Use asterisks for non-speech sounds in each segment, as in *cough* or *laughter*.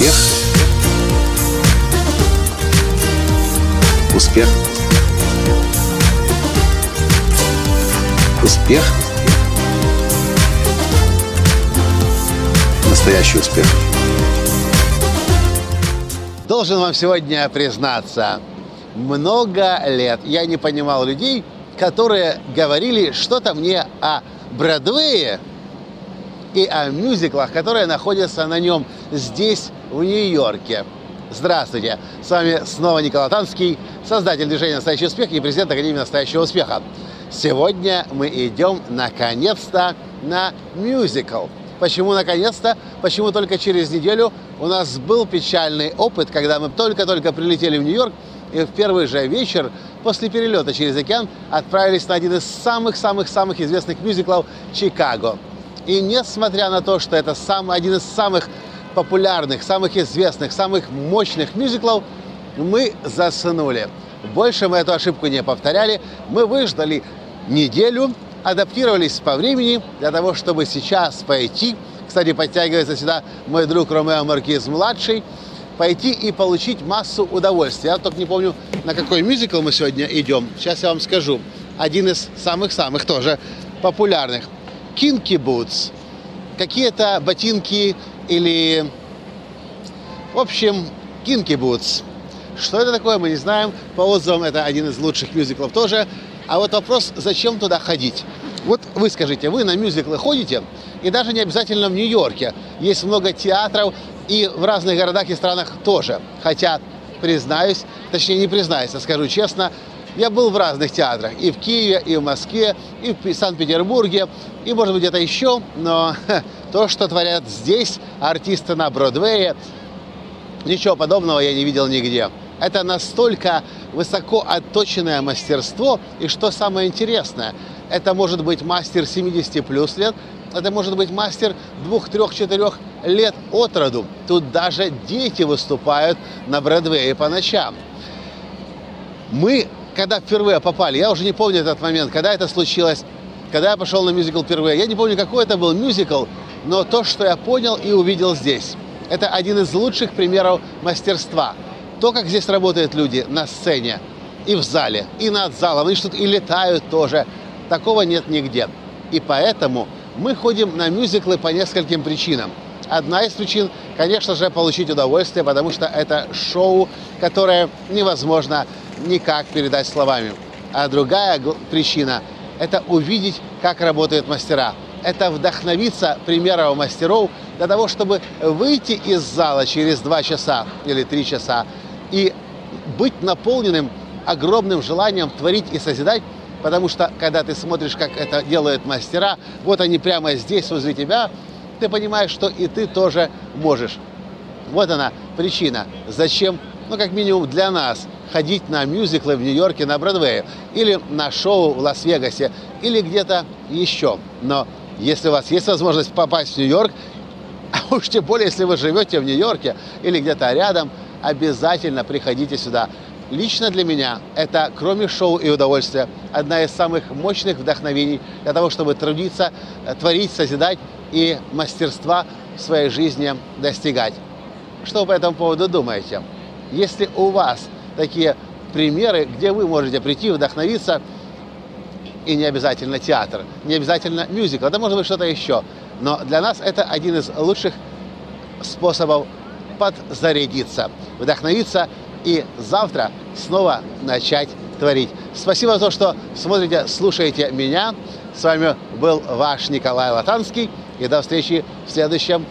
Успех. Успех. Успех. Настоящий успех. Должен вам сегодня признаться, много лет я не понимал людей, которые говорили что-то мне о Бродвее и о мюзиклах, которые находятся на нем здесь, в Нью-Йорке. Здравствуйте! С вами снова Николай Танский, создатель движения «Настоящий успех» и президент Академии «Настоящего успеха». Сегодня мы идем, наконец-то, на мюзикл. Почему наконец-то? Почему только через неделю? У нас был печальный опыт, когда мы только-только прилетели в Нью-Йорк, и в первый же вечер после перелета через океан отправились на один из самых-самых-самых известных мюзиклов «Чикаго». И несмотря на то, что это сам, один из самых популярных, самых известных, самых мощных мюзиклов, мы заснули. Больше мы эту ошибку не повторяли. Мы выждали неделю, адаптировались по времени для того, чтобы сейчас пойти. Кстати, подтягивается сюда мой друг Ромео Маркиз-младший – пойти и получить массу удовольствия. Я только не помню, на какой мюзикл мы сегодня идем. Сейчас я вам скажу. Один из самых-самых тоже популярных. Kinky Boots. Какие-то ботинки или... В общем, Kinky Boots. Что это такое, мы не знаем. По отзывам, это один из лучших мюзиклов тоже. А вот вопрос, зачем туда ходить? Вот вы скажите, вы на мюзиклы ходите, и даже не обязательно в Нью-Йорке. Есть много театров, и в разных городах и странах тоже. Хотя, признаюсь, точнее не признаюсь, а скажу честно, я был в разных театрах. И в Киеве, и в Москве, и в Санкт-Петербурге, и, может быть, где-то еще. Но *laughs* то, что творят здесь артисты на Бродвее, ничего подобного я не видел нигде. Это настолько высоко отточенное мастерство. И что самое интересное, это может быть мастер 70 плюс лет, это может быть мастер двух, трех, четырех лет от роду. Тут даже дети выступают на Бродвее по ночам. Мы, когда впервые попали, я уже не помню этот момент, когда это случилось, когда я пошел на мюзикл впервые. Я не помню, какой это был мюзикл, но то, что я понял и увидел здесь, это один из лучших примеров мастерства. То, как здесь работают люди на сцене, и в зале, и над залом, они что-то и летают тоже. Такого нет нигде. И поэтому мы ходим на мюзиклы по нескольким причинам. Одна из причин, конечно же, получить удовольствие, потому что это шоу, которое невозможно никак передать словами. А другая причина – это увидеть, как работают мастера. Это вдохновиться примером мастеров для того, чтобы выйти из зала через два часа или три часа и быть наполненным огромным желанием творить и созидать, потому что когда ты смотришь, как это делают мастера, вот они прямо здесь возле тебя, ты понимаешь, что и ты тоже можешь. Вот она причина, зачем, ну как минимум для нас, ходить на мюзиклы в Нью-Йорке на Бродвее, или на шоу в Лас-Вегасе, или где-то еще. Но если у вас есть возможность попасть в Нью-Йорк, *laughs* а уж тем более, если вы живете в Нью-Йорке или где-то рядом, обязательно приходите сюда. Лично для меня это, кроме шоу и удовольствия, одна из самых мощных вдохновений для того, чтобы трудиться, э, творить, созидать и мастерства в своей жизни достигать. Что вы по этому поводу думаете? Если у вас такие примеры, где вы можете прийти, вдохновиться, и не обязательно театр, не обязательно мюзикл, это может быть что-то еще. Но для нас это один из лучших способов подзарядиться, вдохновиться и завтра снова начать творить. Спасибо за то, что смотрите, слушаете меня. С вами был ваш Николай Латанский. И до встречи в следующем.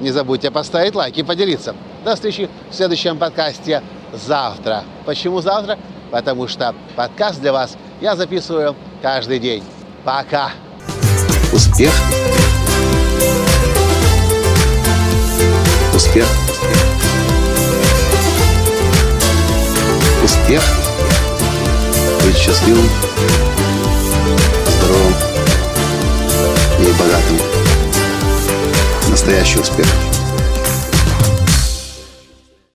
Не забудьте поставить лайк и поделиться. До встречи в следующем подкасте завтра. Почему завтра? Потому что подкаст для вас я записываю каждый день. Пока! Успех! Успех! Успех! Быть счастливым, здоровым и богатым. Настоящий успех!